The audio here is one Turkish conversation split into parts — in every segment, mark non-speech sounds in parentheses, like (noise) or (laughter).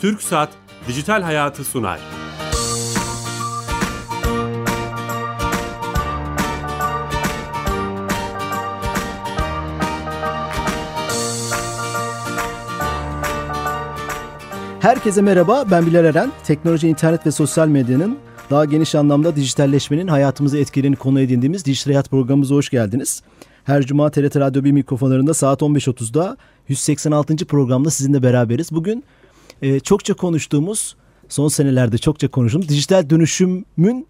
Türk Saat Dijital Hayatı sunar. Herkese merhaba, ben Bilal Eren. Teknoloji, internet ve sosyal medyanın daha geniş anlamda dijitalleşmenin hayatımızı etkilerini konu edindiğimiz Dijital Hayat programımıza hoş geldiniz. Her cuma TRT Radyo 1 mikrofonlarında saat 15.30'da 186. programda sizinle beraberiz. Bugün e, çokça konuştuğumuz, son senelerde çokça konuştuğumuz dijital dönüşümün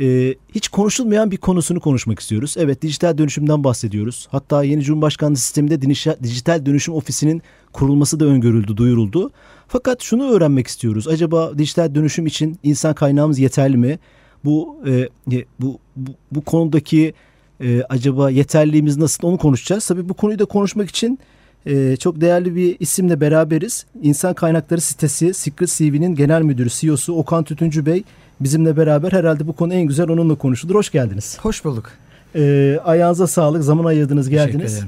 e, hiç konuşulmayan bir konusunu konuşmak istiyoruz. Evet dijital dönüşümden bahsediyoruz. Hatta yeni Cumhurbaşkanlığı sisteminde dijital dönüşüm ofisinin kurulması da öngörüldü, duyuruldu. Fakat şunu öğrenmek istiyoruz. Acaba dijital dönüşüm için insan kaynağımız yeterli mi? Bu e, bu, bu bu konudaki e, acaba yeterliğimiz nasıl onu konuşacağız. Tabii bu konuyu da konuşmak için e, çok değerli bir isimle beraberiz. İnsan Kaynakları Sitesi Secret CV'nin genel müdürü, CEO'su Okan Tütüncü Bey bizimle beraber. Herhalde bu konu en güzel onunla konuşulur. Hoş geldiniz. Hoş bulduk. E, ayağınıza sağlık. Zaman ayırdınız, geldiniz.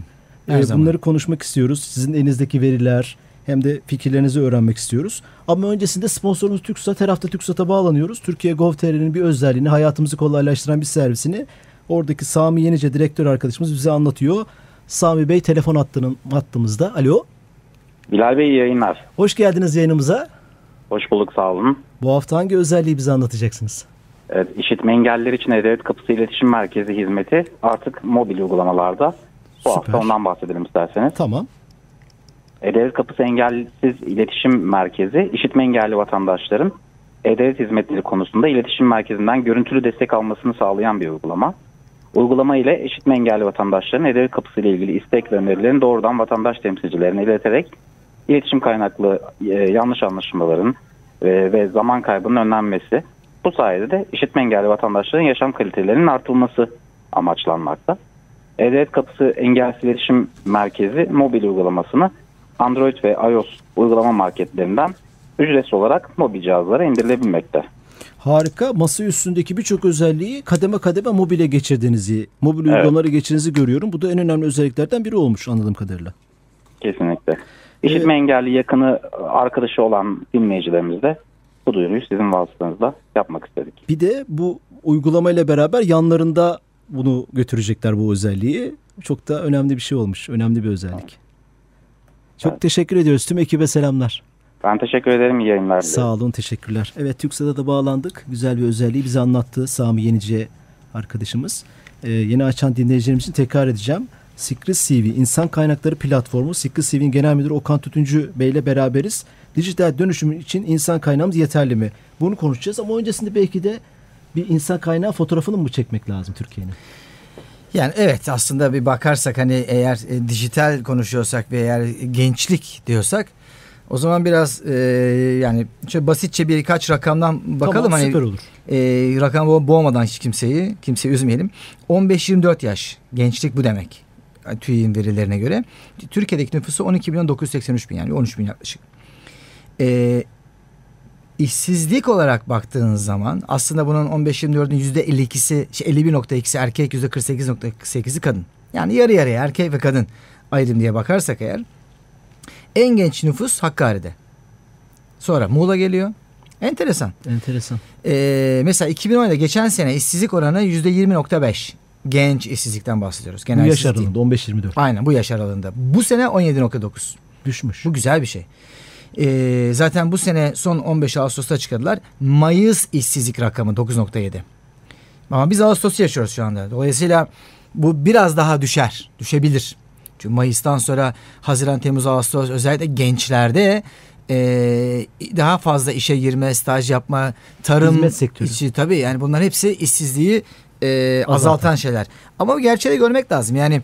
Her e, bunları konuşmak istiyoruz. Sizin elinizdeki veriler, hem de fikirlerinizi öğrenmek istiyoruz. Ama öncesinde sponsorumuz TürkSat. Her hafta TürkSat'a bağlanıyoruz. Türkiye Gov.tr'nin bir özelliğini, hayatımızı kolaylaştıran bir servisini oradaki Sami Yenice direktör arkadaşımız bize anlatıyor. Sami Bey telefon hattının hattımızda. Alo. Bilal Bey iyi yayınlar. Hoş geldiniz yayınımıza. Hoş bulduk sağ olun. Bu hafta hangi özelliği bize anlatacaksınız? Evet, işitme engelliler için E-Devlet Kapısı İletişim Merkezi hizmeti artık mobil uygulamalarda. Bu Süper. hafta ondan bahsedelim isterseniz. Tamam. E-Devlet Kapısı Engellisiz İletişim Merkezi, işitme engelli vatandaşların E-Devlet hizmetleri konusunda iletişim merkezinden görüntülü destek almasını sağlayan bir uygulama. Uygulama ile işitme engelli vatandaşların E-Devlet Kapısı ile ilgili istek ve önerilerini doğrudan vatandaş temsilcilerine ileterek iletişim kaynaklı e, yanlış anlaşılmaların e, ve zaman kaybının önlenmesi. Bu sayede de işitme engelli vatandaşların yaşam kalitelerinin artılması amaçlanmakta. E-Devlet Kapısı Engelsiz İletişim Merkezi mobil uygulamasını Android ve iOS uygulama marketlerinden ücretsiz olarak mobil cihazlara indirilebilmekte. Harika. Masa üstündeki birçok özelliği kademe kademe mobile geçirdiğinizi, mobil evet. uygulamaları geçirdiğinizi görüyorum. Bu da en önemli özelliklerden biri olmuş anladığım kadarıyla. Kesinlikle. İşitme ee, engelli yakını arkadaşı olan dinleyicilerimiz de bu duyuruyu sizin vasıtanızla yapmak istedik. Bir de bu uygulamayla beraber yanlarında bunu götürecekler bu özelliği. Çok da önemli bir şey olmuş. Önemli bir özellik. Çok evet. teşekkür ediyoruz. Tüm ekibe selamlar. Ben teşekkür ederim. İyi yayınlar. Sağ olun. Teşekkürler. Evet TürkSat'a da bağlandık. Güzel bir özelliği bize anlattı Sami Yenice arkadaşımız. Ee, yeni açan dinleyicilerimiz için tekrar edeceğim. Secret CV İnsan Kaynakları Platformu Secret CV'nin genel müdürü Okan Tütüncü Bey ile beraberiz. Dijital dönüşüm için insan kaynağımız yeterli mi? Bunu konuşacağız ama öncesinde belki de bir insan kaynağı fotoğrafını mı çekmek lazım Türkiye'nin? Yani evet aslında bir bakarsak hani eğer e, dijital konuşuyorsak ve eğer gençlik diyorsak o zaman biraz e, yani şöyle basitçe birkaç rakamdan bakalım. Tamam, süper hani, olur. E, rakam boğmadan hiç kimseyi, kimseyi üzmeyelim. 15-24 yaş gençlik bu demek. TÜİ'nin verilerine göre. Türkiye'deki nüfusu 12 milyon 983 bin yani 13 bin yaklaşık. E, işsizlik olarak baktığınız zaman aslında bunun 15-24'ün %52'si, şey 51.2'si erkek, %48.8'i kadın. Yani yarı yarıya erkek ve kadın ayrım diye bakarsak eğer en genç nüfus Hakkari'de. Sonra Muğla geliyor. Enteresan. Enteresan. Ee, mesela 2010'da geçen sene işsizlik oranı %20.5. Genç işsizlikten bahsediyoruz. Genel bu yaş aralığında 15-24. Aynen bu yaş aralığında. Bu sene 17.9. Düşmüş. Bu güzel bir şey. E, zaten bu sene son 15 Ağustos'ta çıkardılar. Mayıs işsizlik rakamı 9.7. Ama biz Ağustos'u yaşıyoruz şu anda. Dolayısıyla bu biraz daha düşer. Düşebilir. Çünkü Mayıs'tan sonra Haziran, Temmuz, Ağustos özellikle gençlerde e, daha fazla işe girme, staj yapma, tarım Hizmet sektörü. Işi, tabii yani bunlar hepsi işsizliği e, azaltan şeyler. Ama bu gerçeği görmek lazım. Yani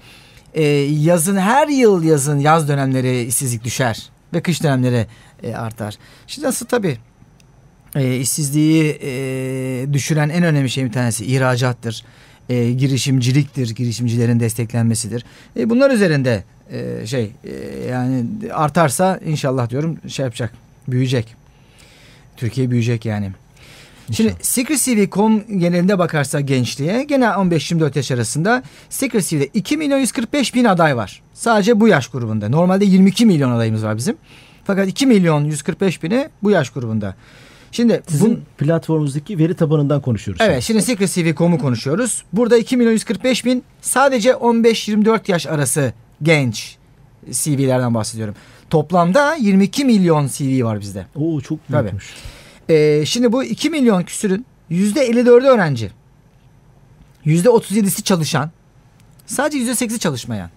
e, yazın her yıl yazın yaz dönemleri işsizlik düşer ve kış dönemleri e, artar. Şimdi nasıl tabii e, işsizliği e, düşüren en önemli şey bir tanesi ihracattır. E, girişimciliktir, girişimcilerin desteklenmesidir. E, bunlar üzerinde e, şey e, yani artarsa inşallah diyorum şey yapacak, büyüyecek. Türkiye büyüyecek yani. Şimdi secretcv.com genelinde bakarsa gençliğe gene 15-24 yaş arasında secretcv'de 2 milyon 145 bin aday var. Sadece bu yaş grubunda. Normalde 22 milyon adayımız var bizim. Fakat 2 milyon 145 bini bu yaş grubunda. Şimdi Sizin bun- platformunuzdaki veri tabanından konuşuyoruz. Evet şimdi Secret CV.com'u konuşuyoruz. Burada 2 milyon 145 bin sadece 15-24 yaş arası genç CV'lerden bahsediyorum. Toplamda 22 milyon CV var bizde. Oo çok Tabii. büyükmüş. Ee, şimdi bu 2 milyon küsürün %54'ü öğrenci. %37'si çalışan. Sadece %8'i çalışmayan.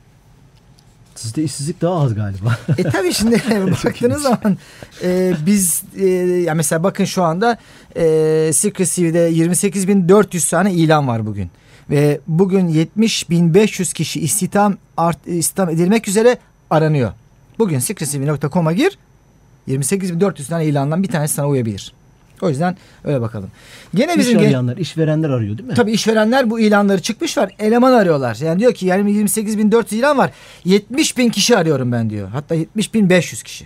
Sizde işsizlik daha az galiba. E tabii şimdi (laughs) (laughs) baktığınız zaman e, biz e, ya mesela bakın şu anda e, Secret CV'de 28.400 tane ilan var bugün. Ve bugün 70.500 kişi istihdam art, istihdam edilmek üzere aranıyor. Bugün secretcv.com'a gir 28.400 tane ilandan bir tanesi sana uyabilir. O yüzden öyle bakalım. Gene İş bizim gen- arayanlar, işverenler arıyor değil mi? Tabii işverenler bu ilanları çıkmışlar. Eleman arıyorlar. Yani diyor ki yani 28.400 ilan var. 70 bin kişi arıyorum ben diyor. Hatta 70.500 kişi.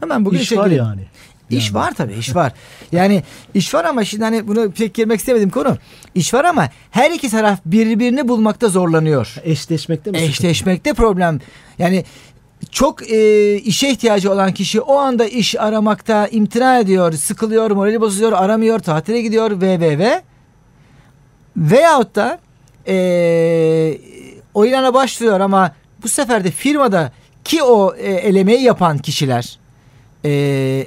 Hemen bugün İş işe var gireyim. yani. İş Yani. var tabii iş var. Yani iş var ama şimdi hani bunu pek girmek istemedim konu. İş var ama her iki taraf birbirini bulmakta zorlanıyor. Eşleşmekte mi? sıkıntı? Eşleşmekte problem. Yani çok e, işe ihtiyacı olan kişi o anda iş aramakta imtina ediyor, sıkılıyor, morali bozuluyor, aramıyor, tatile gidiyor ve ve ve. Veyahut da e, o ilana başvuruyor ama bu sefer de firmada ki o e, elemeyi yapan kişiler e,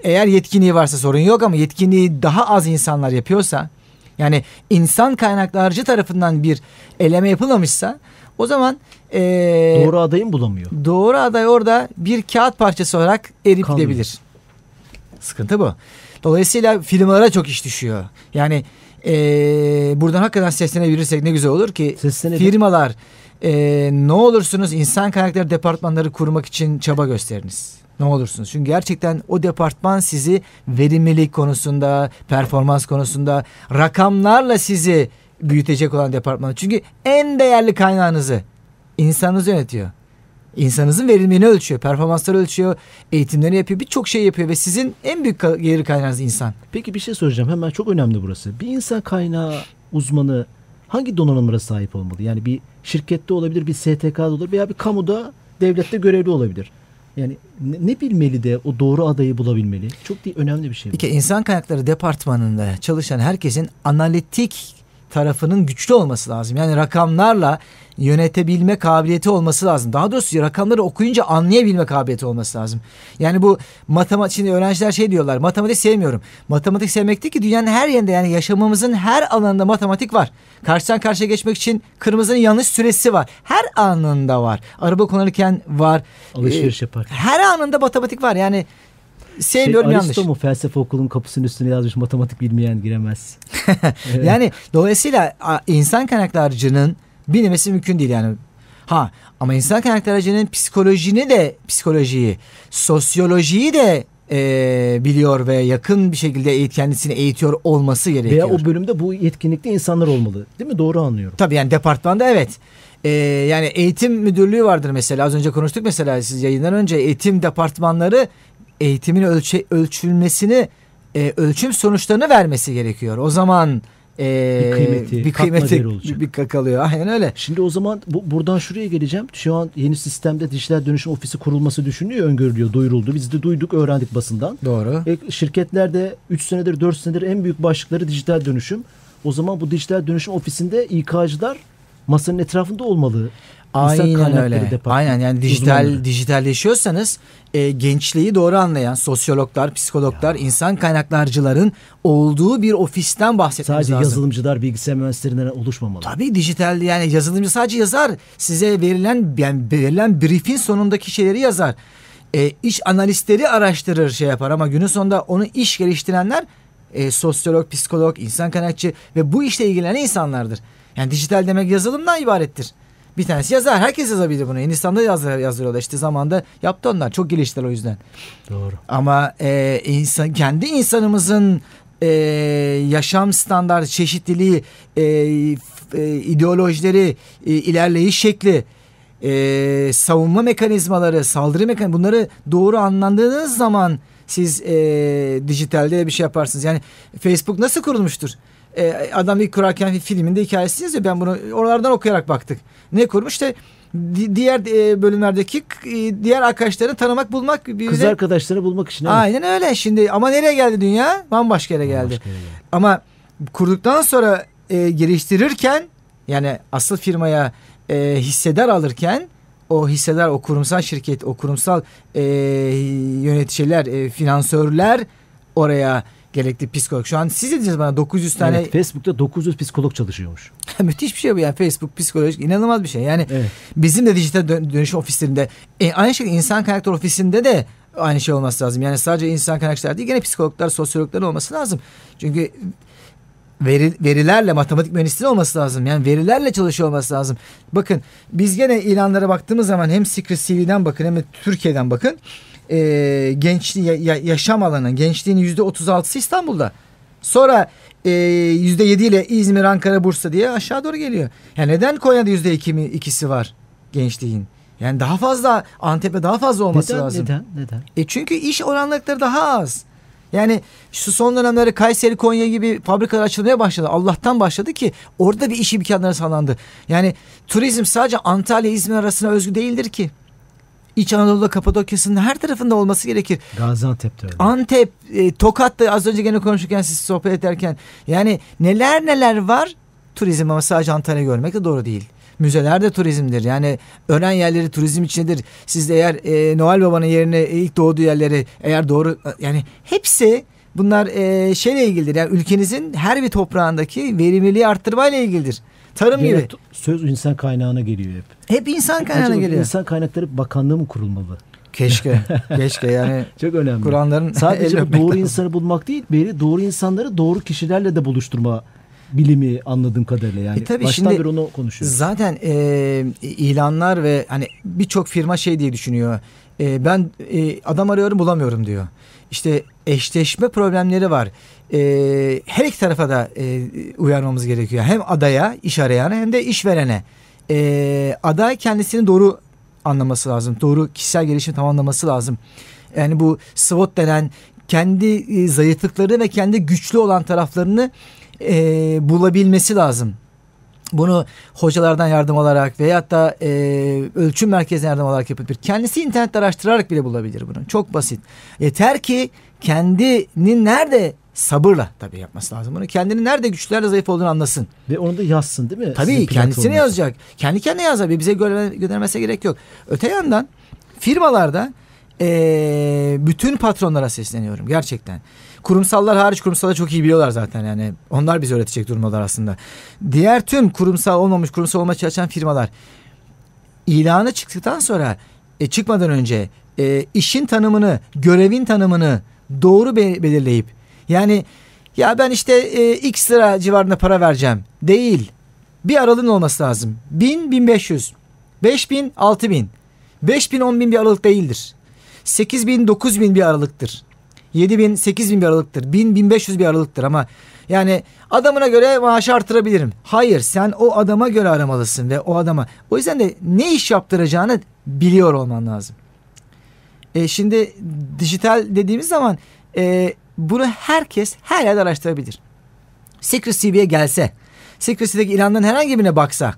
eğer yetkinliği varsa sorun yok ama yetkinliği daha az insanlar yapıyorsa yani insan kaynaklarcı tarafından bir eleme yapılmamışsa o zaman e, Doğru adayı mı bulamıyor? doğru aday orada bir kağıt parçası olarak erip Kalmıyor. gidebilir. Sıkıntı bu. Dolayısıyla firmalara çok iş düşüyor. Yani eee, buradan hakikaten seslenebilirsek ne güzel olur ki Seslenelim. firmalar eee, ne olursunuz insan kaynakları departmanları kurmak için çaba gösteriniz. Ne olursunuz. Çünkü gerçekten o departman sizi verimlilik konusunda, performans konusunda rakamlarla sizi büyütecek olan departman. Çünkü en değerli kaynağınızı insanınız yönetiyor. İnsanınızın verimliliğini ölçüyor, performansları ölçüyor, eğitimleri yapıyor, birçok şey yapıyor ve sizin en büyük gelir kaynağınız insan. Peki bir şey soracağım. Hemen çok önemli burası. Bir insan kaynağı uzmanı hangi donanımlara sahip olmalı? Yani bir şirkette olabilir, bir STK'da olabilir veya bir kamuda, devlette görevli olabilir. Yani ne, ne bilmeli de o doğru adayı bulabilmeli? Çok değil, önemli bir şey. bu. Kere insan kaynakları departmanında çalışan herkesin analitik tarafının güçlü olması lazım. Yani rakamlarla yönetebilme kabiliyeti olması lazım. Daha doğrusu rakamları okuyunca anlayabilme kabiliyeti olması lazım. Yani bu matematik şimdi öğrenciler şey diyorlar. Matematik sevmiyorum. Matematik sevmek değil ki dünyanın her yerinde yani yaşamımızın her alanında matematik var. Karşıdan karşıya geçmek için kırmızının yanlış süresi var. Her anında var. Araba kullanırken var. Alışveriş Ee, yaparken. Her anında matematik var. Yani sevmiyorum şey, yanlış. Aristo mu felsefe okulunun kapısının üstüne yazmış matematik bilmeyen giremez. (laughs) Evet. Yani dolayısıyla insan kaynaklarcının bilmemesi mümkün değil yani. Ha ama insan kaynaklarcının psikolojini de psikolojiyi, sosyolojiyi de e, biliyor ve yakın bir şekilde eğit, kendisini eğitiyor olması gerekiyor. Veya o bölümde bu yetkinlikte insanlar olmalı. Değil mi? Doğru anlıyorum. Tabii yani departmanda evet. Ee, yani eğitim müdürlüğü vardır mesela. Az önce konuştuk mesela siz yayından önce eğitim departmanları eğitimin ölçe, ölçülmesini e, ölçüm sonuçlarını vermesi gerekiyor. O zaman e, Bir kıymeti, bir kıymeti olacak. bir kakalıyor. Aynen öyle. Şimdi o zaman bu, buradan şuraya geleceğim. Şu an yeni sistemde dijital dönüşüm ofisi kurulması düşünülüyor, öngörülüyor, duyuruldu. Biz de duyduk, öğrendik basından. Doğru. E, şirketlerde 3 senedir 4 senedir en büyük başlıkları dijital dönüşüm. O zaman bu dijital dönüşüm ofisinde İK'cılar masanın etrafında olmalı. Aynen öyle. Aynen yani dijital uzmanları. dijitalleşiyorsanız e, gençliği doğru anlayan sosyologlar, psikologlar, insan kaynaklarcıların olduğu bir ofisten bahsetmemiz Sadece lazım. yazılımcılar, bilgisayar mühendislerinden oluşmamalı. Tabii dijital yani yazılımcı sadece yazar. Size verilen yani verilen briefin sonundaki şeyleri yazar. E, iş analistleri araştırır şey yapar ama günün sonunda onu iş geliştirenler e, sosyolog, psikolog, insan kaynakçı ve bu işle ilgilenen insanlardır. Yani dijital demek yazılımdan ibarettir. Bir tanesi yazar. Herkes yazabilir bunu. Hindistan'da yazar, yazıyorlar. İşte zamanda yaptı onlar. Çok geliştiler o yüzden. Doğru. Ama e, insan kendi insanımızın e, yaşam standartı, çeşitliliği, e, e, ideolojileri, e, ilerleyiş şekli, e, savunma mekanizmaları, saldırı mekanizmaları bunları doğru anlandığınız zaman siz e, dijitalde de bir şey yaparsınız. Yani Facebook nasıl kurulmuştur? E, adam ilk kurarken bir filminde hikayesi yazıyor. Ben bunu oralardan okuyarak baktık. Ne kurmuş? İşte di- diğer e, bölümlerdeki e, diğer arkadaşlarını tanımak, bulmak. Bir Kız de- arkadaşları bulmak için. Aynen öyle. Şimdi ama nereye geldi dünya? Bambaşka yere geldi. Başka yere geldi. Ama kurduktan sonra e, geliştirirken yani asıl firmaya e, hissedar alırken o hissedar o kurumsal şirket o kurumsal e, yöneticiler e, finansörler oraya gerekli psikolog. Şu an siz dediniz bana 900 tane Evet, Facebook'ta 900 psikolog çalışıyormuş. (laughs) müthiş bir şey bu yani Facebook psikolojik inanılmaz bir şey. Yani Evet. bizim de dijital dön- dönüşüm ofislerinde e, aynı şekilde insan kaynakları ofisinde de aynı şey olması lazım. Yani sadece insan kaynakçılar değil gene psikologlar, sosyologlar olması lazım. Çünkü veri, verilerle matematik mühendisliği olması lazım. Yani verilerle çalışıyor olması lazım. Bakın biz gene ilanlara baktığımız zaman hem Secret CV'den bakın hem de Türkiye'den bakın. Ee, gençliği, ya- ya- yaşam alanı, gençliğin yüzde 36'sı İstanbul'da. Sonra e, yüzde 7 ile İzmir, Ankara, Bursa diye aşağı doğru geliyor. Yani neden Konya'da yüzde 2 mi, ikisi var gençliğin? Yani daha fazla Antep'e daha fazla olması neden, lazım. neden? Neden? E çünkü iş oranlıkları daha az. Yani şu son dönemlerde Kayseri, Konya gibi fabrikalar açılmaya başladı. Allah'tan başladı ki orada bir iş imkanları sağlandı. Yani turizm sadece Antalya, İzmir arasına özgü değildir ki. İç Anadolu'da, Kapadokya'sının her tarafında olması gerekir. Gaziantep'te öyle. Antep, e, Tokat'ta az önce gene konuşurken siz sohbet ederken yani neler neler var turizm ama sadece Antalya görmek de doğru değil. Müzeler de turizmdir. Yani öğren yerleri turizm içindedir. Siz de eğer e, Noel Baba'nın yerine e, ilk doğduğu yerleri eğer doğru yani hepsi bunlar e, şeyle ilgilidir. Yani ülkenizin her bir toprağındaki verimliliği arttırmayla ilgilidir. Tarım Gene gibi. söz insan kaynağına geliyor hep. Hep insan kaynağına Acaba geliyor. İnsan kaynakları bakanlığı mı kurulmalı? Keşke. (laughs) Keşke yani Çok önemli. Kur'anların (laughs) Sadece doğru lazım. insanı bulmak değil, beri doğru insanları doğru kişilerle de buluşturma bilimi anladığım kadarıyla yani. E tabii Baştan şimdi beri onu konuşuyoruz. Zaten e, ilanlar ve hani birçok firma şey diye düşünüyor. E, ben e, adam arıyorum bulamıyorum diyor. İşte eşleşme problemleri var. E, her iki tarafa da e, uyarmamız gerekiyor. Hem adaya, iş arayana hem de işverene. E, aday kendisini doğru anlaması lazım. Doğru kişisel gelişim tamamlaması lazım. Yani bu SWOT denen kendi e, zayıflıkları ve kendi güçlü olan taraflarını e, bulabilmesi lazım. Bunu hocalardan yardım alarak veyahut da e, ölçüm merkezine yardım alarak yapabilir. Kendisi internette araştırarak bile bulabilir bunu. Çok basit. Yeter ki kendinin nerede sabırla tabii yapması lazım bunu. Kendinin nerede güçlü nerede zayıf olduğunu anlasın. Ve onu da yazsın değil mi? Tabii platformunuz. yazacak. Kendi kendine yazar. Bize göndermesine gerek yok. Öte yandan firmalarda eee, bütün patronlara sesleniyorum gerçekten. Kurumsallar hariç kurumsalları çok iyi biliyorlar zaten yani. Onlar bize öğretecek durumdalar aslında. Diğer tüm kurumsal olmamış kurumsal olmaya çalışan firmalar ilanı çıktıktan sonra e, çıkmadan önce e, işin tanımını, görevin tanımını doğru be- belirleyip yani ya ben işte e, x lira civarında para vereceğim değil. Bir aralığın olması lazım. 1000 1500, 5000 6000. 5000 10000 bir aralık değildir. 8000 9000 bir aralıktır. 7000 8000 bir aralıktır. 1000 1500 bir aralıktır ama yani adamına göre maaşı artırabilirim. Hayır sen o adama göre aramalısın ve o adama. O yüzden de ne iş yaptıracağını biliyor olman lazım. E, şimdi dijital dediğimiz zaman e, bunu herkes her yerde araştırabilir. Secret CV'ye gelse, Secret CV'deki ilanların herhangi birine baksa,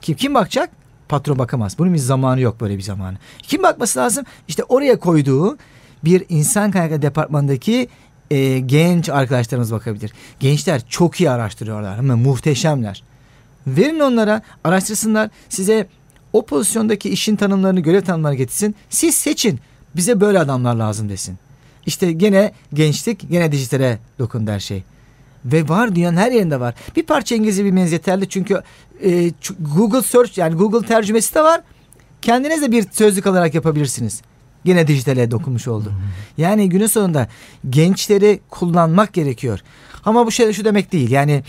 kim kim bakacak? Patron bakamaz. Bunun bir zamanı yok böyle bir zamanı. Kim bakması lazım? İşte oraya koyduğu bir insan kaynakları departmanındaki e, genç arkadaşlarımız bakabilir. Gençler çok iyi araştırıyorlar ama muhteşemler. Verin onlara araştırsınlar size o pozisyondaki işin tanımlarını görev tanımlarını getirsin. Siz seçin bize böyle adamlar lazım desin. İşte gene gençlik gene dijitale dokundu her şey. Ve var dünyanın her yerinde var. Bir parça İngilizce bilmeniz yeterli çünkü e, Google Search yani Google tercümesi de var. Kendiniz de bir sözlük alarak yapabilirsiniz. Gene dijitale dokunmuş oldu. Yani günün sonunda gençleri kullanmak gerekiyor. Ama bu şey şu demek değil. Yani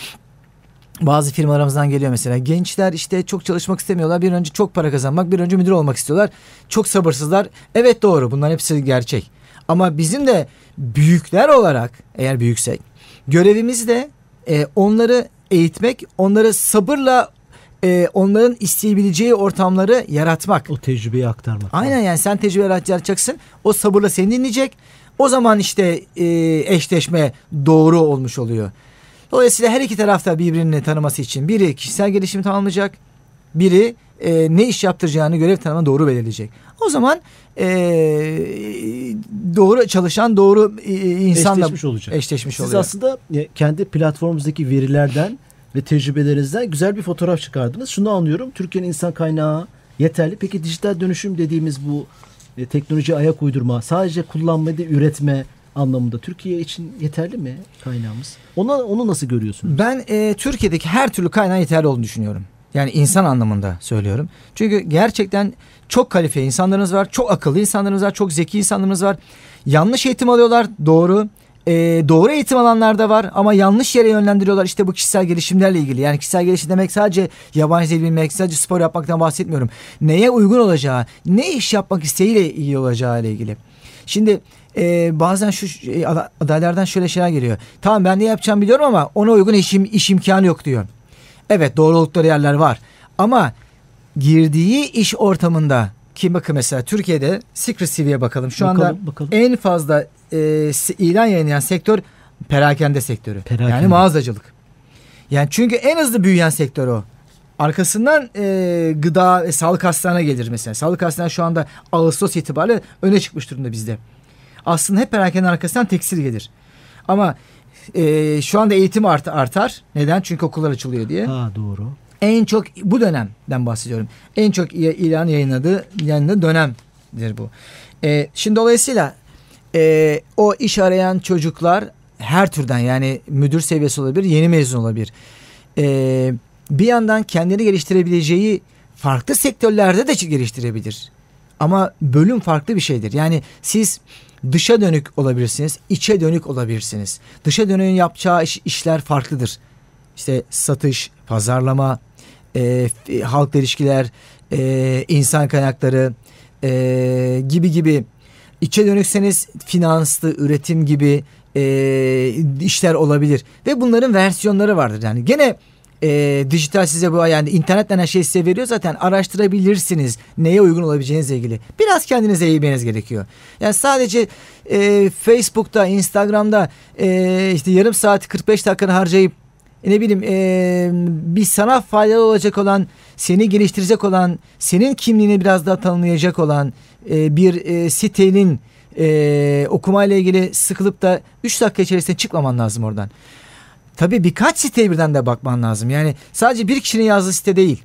bazı firmalarımızdan geliyor mesela. Gençler işte çok çalışmak istemiyorlar. Bir önce çok para kazanmak, bir önce müdür olmak istiyorlar. Çok sabırsızlar. Evet doğru. Bunların hepsi gerçek. Ama bizim de büyükler olarak eğer büyüksek görevimiz de e, onları eğitmek, onları sabırla e, onların isteyebileceği ortamları yaratmak. O tecrübeyi aktarmak. Aynen yani sen tecrübe yaratacaksın. O sabırla seni dinleyecek. O zaman işte e, eşleşme doğru olmuş oluyor. Dolayısıyla her iki tarafta birbirini tanıması için biri kişisel gelişimi tamamlayacak, biri e, ne iş yaptıracağını görev tanımını doğru belirleyecek. O zaman e, doğru çalışan doğru e, insanla Eşleşmiş olacak. eşleşmiş Siz oluyor. aslında kendi platformumuzdaki verilerden ve tecrübelerinizden güzel bir fotoğraf çıkardınız. Şunu anlıyorum. Türkiye'nin insan kaynağı yeterli. Peki dijital dönüşüm dediğimiz bu e, teknoloji ayak uydurma sadece kullanma değil üretme anlamında Türkiye için yeterli mi kaynağımız? Ona onu nasıl görüyorsunuz? Ben e, Türkiye'deki her türlü kaynağın yeterli olduğunu düşünüyorum. Yani insan anlamında söylüyorum. Çünkü gerçekten çok kalifiye insanlarımız var. Çok akıllı insanlarımız var. Çok zeki insanlarımız var. Yanlış eğitim alıyorlar. Doğru. E, doğru eğitim alanlar da var ama yanlış yere yönlendiriyorlar. İşte bu kişisel gelişimlerle ilgili. Yani kişisel gelişim demek sadece yabancı dil bilmek, sadece spor yapmaktan bahsetmiyorum. Neye uygun olacağı, ne iş yapmak isteğiyle iyi olacağı ile ilgili. Şimdi e, bazen şu e, ada- adaylardan şöyle şeyler geliyor. Tamam ben ne yapacağım biliyorum ama ona uygun iş, im- iş imkanı yok diyor. Evet doğru oldukları yerler var. Ama girdiği iş ortamında ki bakın mesela Türkiye'de Secret CV'ye bakalım. Şu anda Bakalım, bakalım. en fazla e, ilan yayınlayan sektör perakende sektörü. Perakende. Yani mağazacılık. Yani çünkü en hızlı büyüyen sektör o. Arkasından e, gıda ve sağlık hastane gelir mesela. Sağlık hastane şu anda Ağustos itibariyle öne çıkmış durumda bizde. Aslında hep perakende arkasından tekstil gelir. Ama e, şu anda eğitim art, artar. Neden? Çünkü okullar açılıyor diye. Ha doğru. En çok bu dönemden bahsediyorum. En çok ilan yayınladığı yayınladığı dönemdir bu. E, şimdi dolayısıyla e, o iş arayan çocuklar her türden yani müdür seviyesi olabilir, yeni mezun olabilir. E, bir yandan kendini geliştirebileceği farklı sektörlerde de geliştirebilir. Ama bölüm farklı bir şeydir. Yani siz dışa dönük olabilirsiniz, içe dönük olabilirsiniz. Dışa dönüğün yapacağı iş- işler farklıdır. İşte satış, pazarlama, e, halkla ilişkiler, e, insan kaynakları e, gibi gibi. İçe dönükseniz finanslı, üretim gibi e, işler olabilir. Ve bunların versiyonları vardır. Yani gene e, dijital size bu yani internetten her şeyi size veriyor zaten araştırabilirsiniz neye uygun olabileceğinizle ilgili. Biraz kendinize eğmeniz gerekiyor. Yani sadece e, Facebook'ta, Instagram'da e, işte yarım saat 45 dakikanı harcayıp e, ne bileyim e, bir sana faydalı olacak olan, seni geliştirecek olan, senin kimliğini biraz daha tanımlayacak olan e, bir e, sitenin e, okumayla ilgili sıkılıp da 3 dakika içerisinde çıkmaman lazım oradan. Tabii birkaç siteye birden de bakman lazım. Yani sadece bir kişinin yazdığı site değil.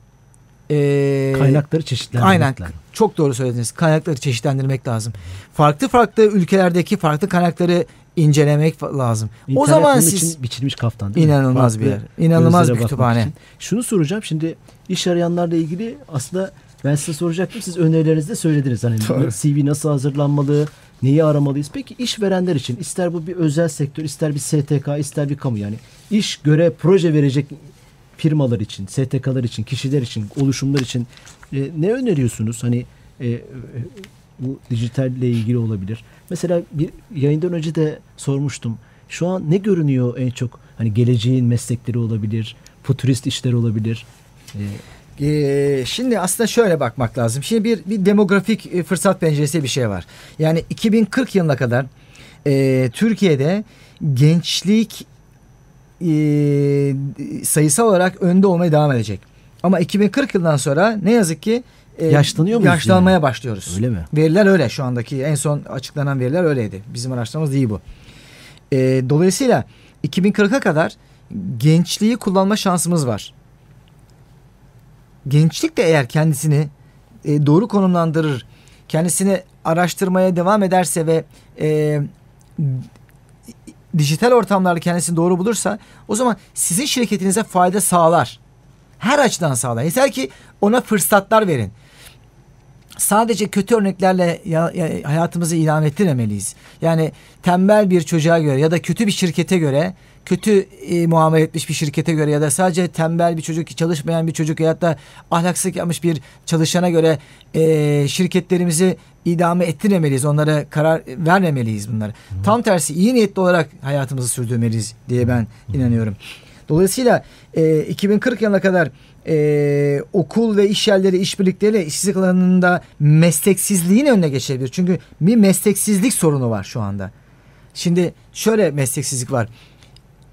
E, Kaynakları çeşitlendirmek Aynen. lazım. Çok doğru söylediniz. Kaynakları çeşitlendirmek lazım. Farklı farklı ülkelerdeki farklı kaynakları incelemek lazım. o İnternet zaman bunun siz için biçilmiş kaftan değil mi? İnanılmaz Farklı bir yer. İnanılmaz bir kütüphane. için. Şunu soracağım şimdi iş arayanlarla ilgili aslında ben size soracaktım siz önerilerinizi de söylediniz. Hani Doğru. CV nasıl hazırlanmalı, neyi aramalıyız? Peki işverenler için ister bu bir özel sektör, ister bir STK, ister bir kamu yani iş göre proje verecek firmalar için, STK'lar için, kişiler için, oluşumlar için e, ne öneriyorsunuz? Hani e, e, bu dijitalle ilgili olabilir. Mesela bir yayından önce de sormuştum. Şu an ne görünüyor en çok? Hani geleceğin meslekleri olabilir, futurist işler olabilir. E, Ee, şimdi aslında şöyle bakmak lazım. Şimdi bir, bir demografik e, fırsat penceresi bir şey var. Yani 2040 yılına kadar e, Türkiye'de gençlik e, sayısal olarak önde olmaya devam edecek. Ama 2040 yıldan sonra ne yazık ki e, Yaşlanıyor muyuz Yaşlanmaya yani? başlıyoruz. Öyle mi? Veriler öyle şu andaki en son açıklanan veriler öyleydi. Bizim araştırmamız değil bu. E, dolayısıyla 2040'a kadar gençliği kullanma şansımız var. Gençlik de eğer kendisini e, doğru konumlandırır, kendisini araştırmaya devam ederse ve e, dijital ortamlarda kendisini doğru bulursa o zaman sizin şirketinize fayda sağlar. Her açıdan sağlar. Yeter ki ona fırsatlar verin sadece kötü örneklerle ya, ya, hayatımızı idame ettiremeliyiz. Yani tembel bir çocuğa göre ya da kötü bir şirkete göre kötü e, muamele etmiş bir şirkete göre ya da sadece tembel bir çocuk çalışmayan bir çocuk ya da ahlaksızlık yapmış bir çalışana göre e, şirketlerimizi idame ettiremeliyiz. Onlara karar vermemeliyiz bunları. Tam tersi iyi niyetli olarak hayatımızı sürdürmeliyiz diye ben inanıyorum. Dolayısıyla e, 2040 yılına kadar e, okul ve iş yerleri işbirlikleriyle işsizlik alanında mesleksizliğin önüne geçebilir. Çünkü bir mesleksizlik sorunu var şu anda. Şimdi şöyle mesleksizlik var.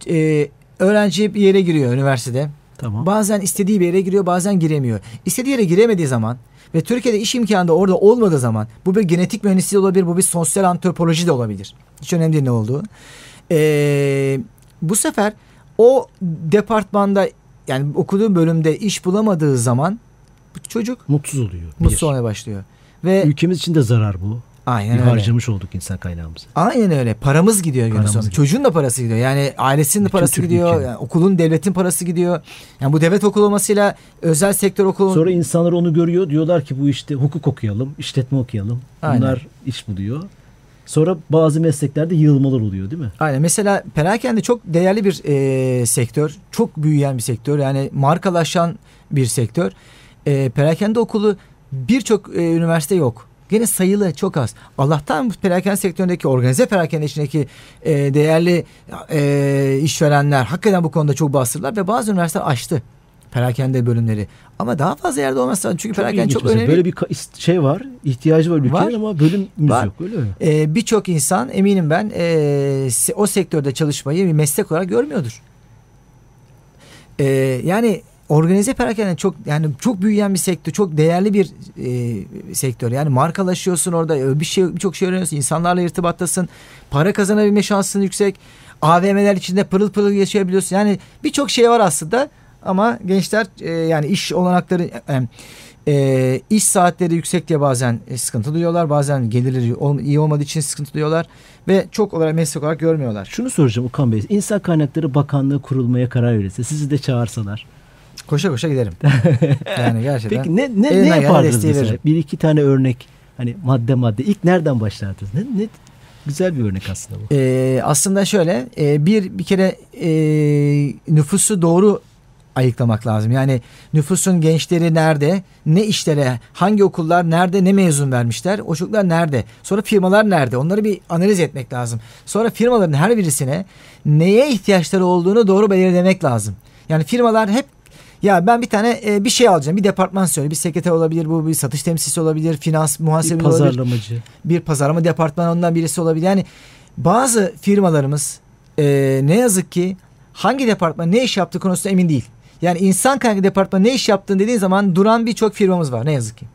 E, öğrenci bir yere giriyor üniversitede. Tamam. Bazen istediği bir yere giriyor bazen giremiyor. İstediği yere giremediği zaman ve Türkiye'de iş imkanı da orada olmadığı zaman bu bir genetik mühendisliği olabilir, bu bir sosyal antropoloji de olabilir. Hiç önemli değil ne olduğu. Ee, bu sefer o departmanda yani okuduğu bölümde iş bulamadığı zaman çocuk Mutsuz oluyor. mutsuz olmaya başlıyor. Ve Ülkemiz için de zarar bu. Aynen Bir öyle. harcamış olduk insan kaynağımızı. Aynen öyle. Paramız gidiyor günün sonunda. Çocuğun da parası gidiyor. Yani ailesinin de parası Türk gidiyor. ülkenin. Yani okulun, devletin parası gidiyor. Yani bu devlet okulu olmasıyla özel sektör okulu Sonra insanlar onu görüyor. Diyorlar ki bu işte hukuk okuyalım, işletme okuyalım. Aynen. Bunlar iş buluyor. Sonra bazı mesleklerde yığılmalar oluyor değil mi? Aynen. Mesela perakende çok değerli bir e, sektör. Çok büyüyen bir sektör. Yani markalaşan bir sektör. E, perakende okulu birçok e, üniversite yok. Gene sayılı çok az. Allah'tan perakende sektöründeki organize perakende içindeki e, değerli e, işverenler hakikaten bu konuda çok bastırdılar ve bazı üniversiteler açtı perakende bölümleri. Ama daha fazla yerde olması lazım. Çünkü perakende ilginç çok önemli. Böyle bir şey var, ihtiyacı var ülkenin Var. ama bölümümüz Var. yok öyle mi? Ee, birçok insan eminim ben e, o sektörde çalışmayı bir meslek olarak görmüyordur. Ee, yani organize perakende çok yani çok büyüyen bir sektör, çok değerli bir e, sektör. Yani markalaşıyorsun orada, e, bir şey birçok şey öğreniyorsun, insanlarla irtibattasın, para kazanabilme şansın yüksek. AVM'ler içinde pırıl pırıl yaşayabiliyorsun. Yani birçok şey var aslında ama gençler e, yani iş olanakları e, e, iş saatleri yüksek diye bazen e, sıkıntı duyuyorlar. Bazen gelirleri iyi olmadığı için sıkıntı duyuyorlar. Ve çok olarak meslek olarak görmüyorlar. Şunu soracağım Okan Bey. İnsan Kaynakları Bakanlığı kurulmaya karar verirse sizi de çağırsalar. Koşa koşa giderim. (laughs) yani gerçekten. Peki ne ne, ne yapardınız mesela? veririm. Bir iki tane örnek hani madde madde ilk nereden başlardınız? Ne, ne güzel bir örnek aslında bu. Ee, aslında şöyle e, bir bir kere e, nüfusu doğru ayıklamak lazım. Yani nüfusun gençleri nerede, ne işlere, hangi okullar nerede, ne mezun vermişler, o çocuklar nerede, sonra firmalar nerede, onları bir analiz etmek lazım. Sonra firmaların her birisine neye ihtiyaçları olduğunu doğru belirlemek lazım. Yani firmalar hep ya ben bir tane e, bir şey alacağım, bir departman söyle, bir sekreter olabilir, bu bir satış temsilcisi olabilir, finans Bir muhasebe olabilir pazarlamacı. bir pazarlama departmanından birisi olabilir. Yani bazı firmalarımız e, ne yazık ki hangi departman ne iş yaptığı konusunda emin değil. Yani insan kaynağı departmanı ne iş yaptığını dediğin zaman duran birçok firmamız var ne yazık ki.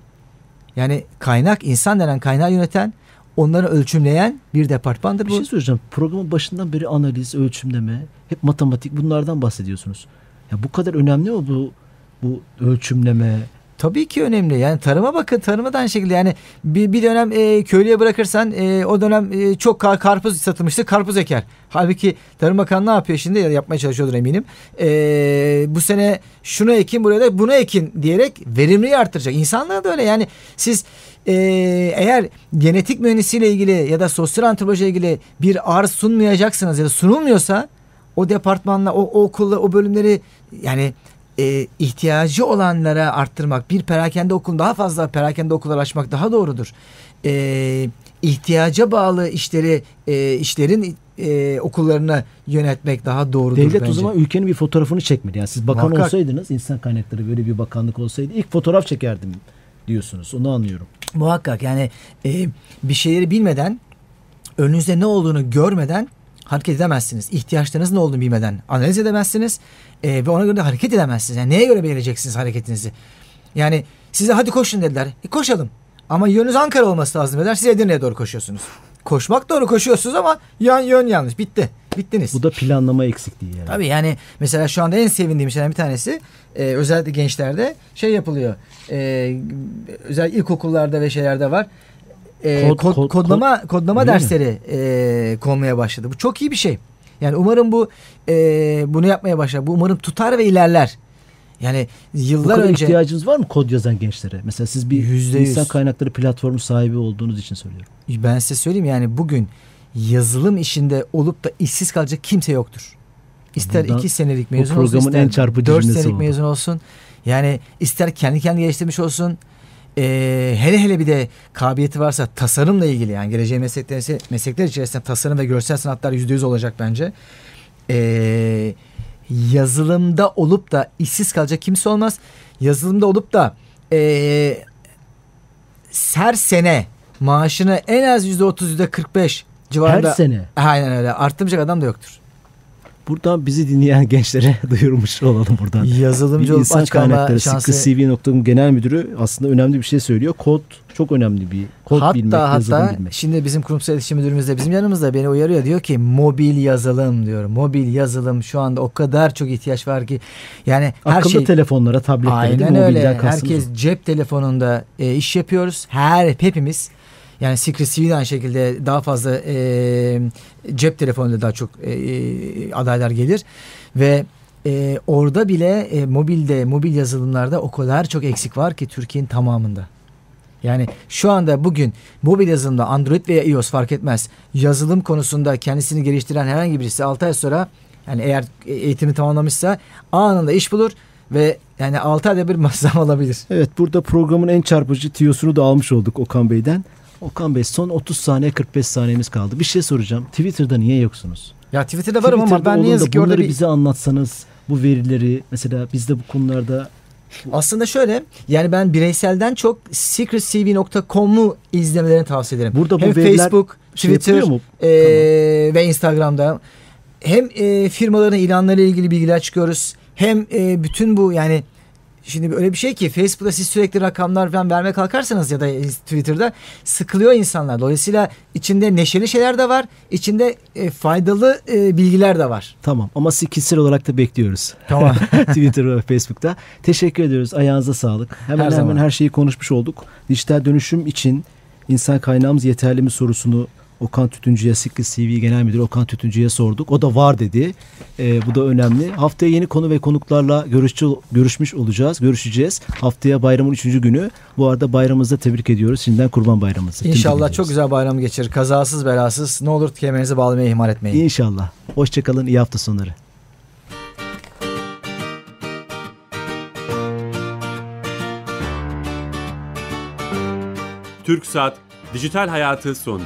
Yani kaynak insan denen kaynağı yöneten onları ölçümleyen bir departmandır Bir bu. şey söyleyeceğim. Programın başından beri analiz, ölçümleme, hep matematik bunlardan bahsediyorsunuz. Ya bu kadar önemli mi bu bu ölçümleme? Tabii ki önemli. Yani tarıma bakın. Tarıma da aynı şekilde. Yani bir, bir dönem e, köylüye bırakırsan e, o dönem e, çok kar, karpuz satılmıştı. Karpuz eker. Halbuki Tarım Bakanı ne yapıyor şimdi? Yapmaya çalışıyordur eminim. E, bu sene şunu ekin buraya da bunu ekin diyerek verimliliği arttıracak. İnsanlar da öyle. Yani siz e, eğer genetik mühendisiyle ilgili ya da sosyal antropolojiyle ilgili bir arz sunmayacaksınız ya da sunulmuyorsa o departmanla o, o okulla o bölümleri yani e, ihtiyacı olanlara arttırmak, bir perakende okul daha fazla perakende okullar açmak daha doğrudur. E, ihtiyaca bağlı işleri e, işlerin e, okullarına yönetmek daha doğrudur Devlet bence. o zaman ülkenin bir fotoğrafını çekmeli. Yani siz bakan Muhakkak. olsaydınız, insan kaynakları böyle bir bakanlık olsaydı ilk fotoğraf çekerdim diyorsunuz. Onu anlıyorum. Muhakkak yani e, bir şeyleri bilmeden önünüzde ne olduğunu görmeden hareket edemezsiniz. İhtiyaçlarınız ne olduğunu bilmeden analiz edemezsiniz e, ve ona göre de hareket edemezsiniz. Yani neye göre belirleyeceksiniz hareketinizi? Yani size hadi koşun dediler. E, koşalım. Ama yönünüz Ankara olması lazım dediler. Siz Edirne'ye doğru koşuyorsunuz. Koşmak doğru koşuyorsunuz ama yan yön yanlış. Bitti. Bittiniz. Bu da planlama eksikliği yani. Tabii yani mesela şu anda en sevindiğim şeylerden bir tanesi e, özellikle gençlerde şey yapılıyor. E, özel ilkokullarda ve şeylerde var. E, Kod- kod, kod- kodlama kodlama Öyle mi? dersleri e, konmaya başladı. Bu çok iyi bir şey. Yani umarım bu e, bunu yapmaya başlar. Bu umarım tutar ve ilerler. Yani Bu yıllar kadar önce ihtiyacınız var mı kod yazan gençlere? Mesela siz bir Yüzde yüz. insan kaynakları platformu sahibi olduğunuz için söylüyorum. ben size söyleyeyim yani bugün yazılım işinde olup da işsiz kalacak kimse yoktur. İster Bundan- iki senelik bu mezun olsun, ister en çarpıcı dört senelik oldu. mezun olsun. Yani ister kendi kendini geliştirmiş olsun. Ee, hele hele bir de kabiliyeti varsa tasarımla ilgili yani geleceğin meslekleri, meslekler içerisinde tasarım ve görsel sanatlar yüzde yüz olacak bence. Ee, yazılımda olup da işsiz kalacak kimse olmaz. Yazılımda olup da ee, her sene maaşını en az yüzde otuz yüzde kırk beş civarında Her sene. Aynen öyle. Arttırmayacak adam da yoktur. Buradan bizi dinleyen gençlere (laughs) duyurmuş olalım buradan. Yazılımcı olup İnsan kaynakları şansı. CV.com genel müdürü aslında önemli bir şey söylüyor. Kod çok önemli bir kod bilmek, Hatta yazılım hatta bilmek. şimdi bizim kurumsal iletişim müdürümüz de bizim yanımızda beni uyarıyor. Diyor ki mobil yazılım diyor. Mobil yazılım şu anda o kadar çok ihtiyaç var ki. Yani her Akıllı şey telefonlara, tabletlere? Aynen öyle. Herkes cep telefonunda e, iş yapıyoruz. Her hepimiz yani Secret CV'de aynı şekilde daha fazla e, cep telefonunda daha çok e, e, adaylar gelir ve e, orada bile e, mobilde mobil yazılımlarda o kadar çok eksik var ki Türkiye'nin tamamında. Yani şu anda bugün mobil yazılımda Android veya iOS fark etmez. Yazılım konusunda kendisini geliştiren herhangi birisi 6 ay sonra yani eğer eğitimi tamamlamışsa anında iş bulur ve yani 6 ayda bir (laughs) zam alabilir. Evet burada programın en çarpıcı tiyosunu da almış olduk Okan Bey'den. Okan Bey son 30 saniye 45 saniyemiz kaldı. Bir şey soracağım. Twitter'da niye yoksunuz? Ya Twitter'da varım ama Twitter'da ben ne yazık ki orada bir... bize anlatsanız bu verileri mesela biz de bu konularda Aslında şöyle yani ben bireyselden çok secretcv.com'u izlemelerini tavsiye ederim. Burada bu Hem veriler Facebook, şey Twitter mu? e, ve Instagram'da hem e, firmaların ilanlarıyla ilgili bilgiler çıkıyoruz. Hem e, bütün bu yani şimdi öyle bir şey ki Facebook'ta siz sürekli rakamlar falan vermeye kalkarsanız ya da Twitter'da sıkılıyor insanlar. Dolayısıyla içinde neşeli şeyler de var. içinde e, faydalı e, bilgiler de var. Tamam ama kişisel olarak da bekliyoruz. Tamam. (laughs) Twitter ve Facebook'ta. Teşekkür ediyoruz. Ayağınıza sağlık. Hemen Her hemen zaman. her şeyi konuşmuş olduk. Dijital dönüşüm için insan kaynağımız yeterli mi sorusunu Okan Tütüncü'ye, Sikri CV Genel Müdürü Okan Tütüncü'ye sorduk. O da var dedi. Ee, bu da önemli. Haftaya yeni konu ve konuklarla görüşçü, görüşmüş olacağız. Görüşeceğiz. Haftaya bayramın üçüncü günü. Bu arada bayramımızı da tebrik ediyoruz. Şimdiden kurban bayramımızı. İnşallah çok güzel bayram geçirir. Kazasız belasız. Ne olur kemerinizi bağlamayı ihmal etmeyin. İnşallah. Hoşçakalın. İyi hafta sonları. Türk Saat Dijital Hayatı sondu.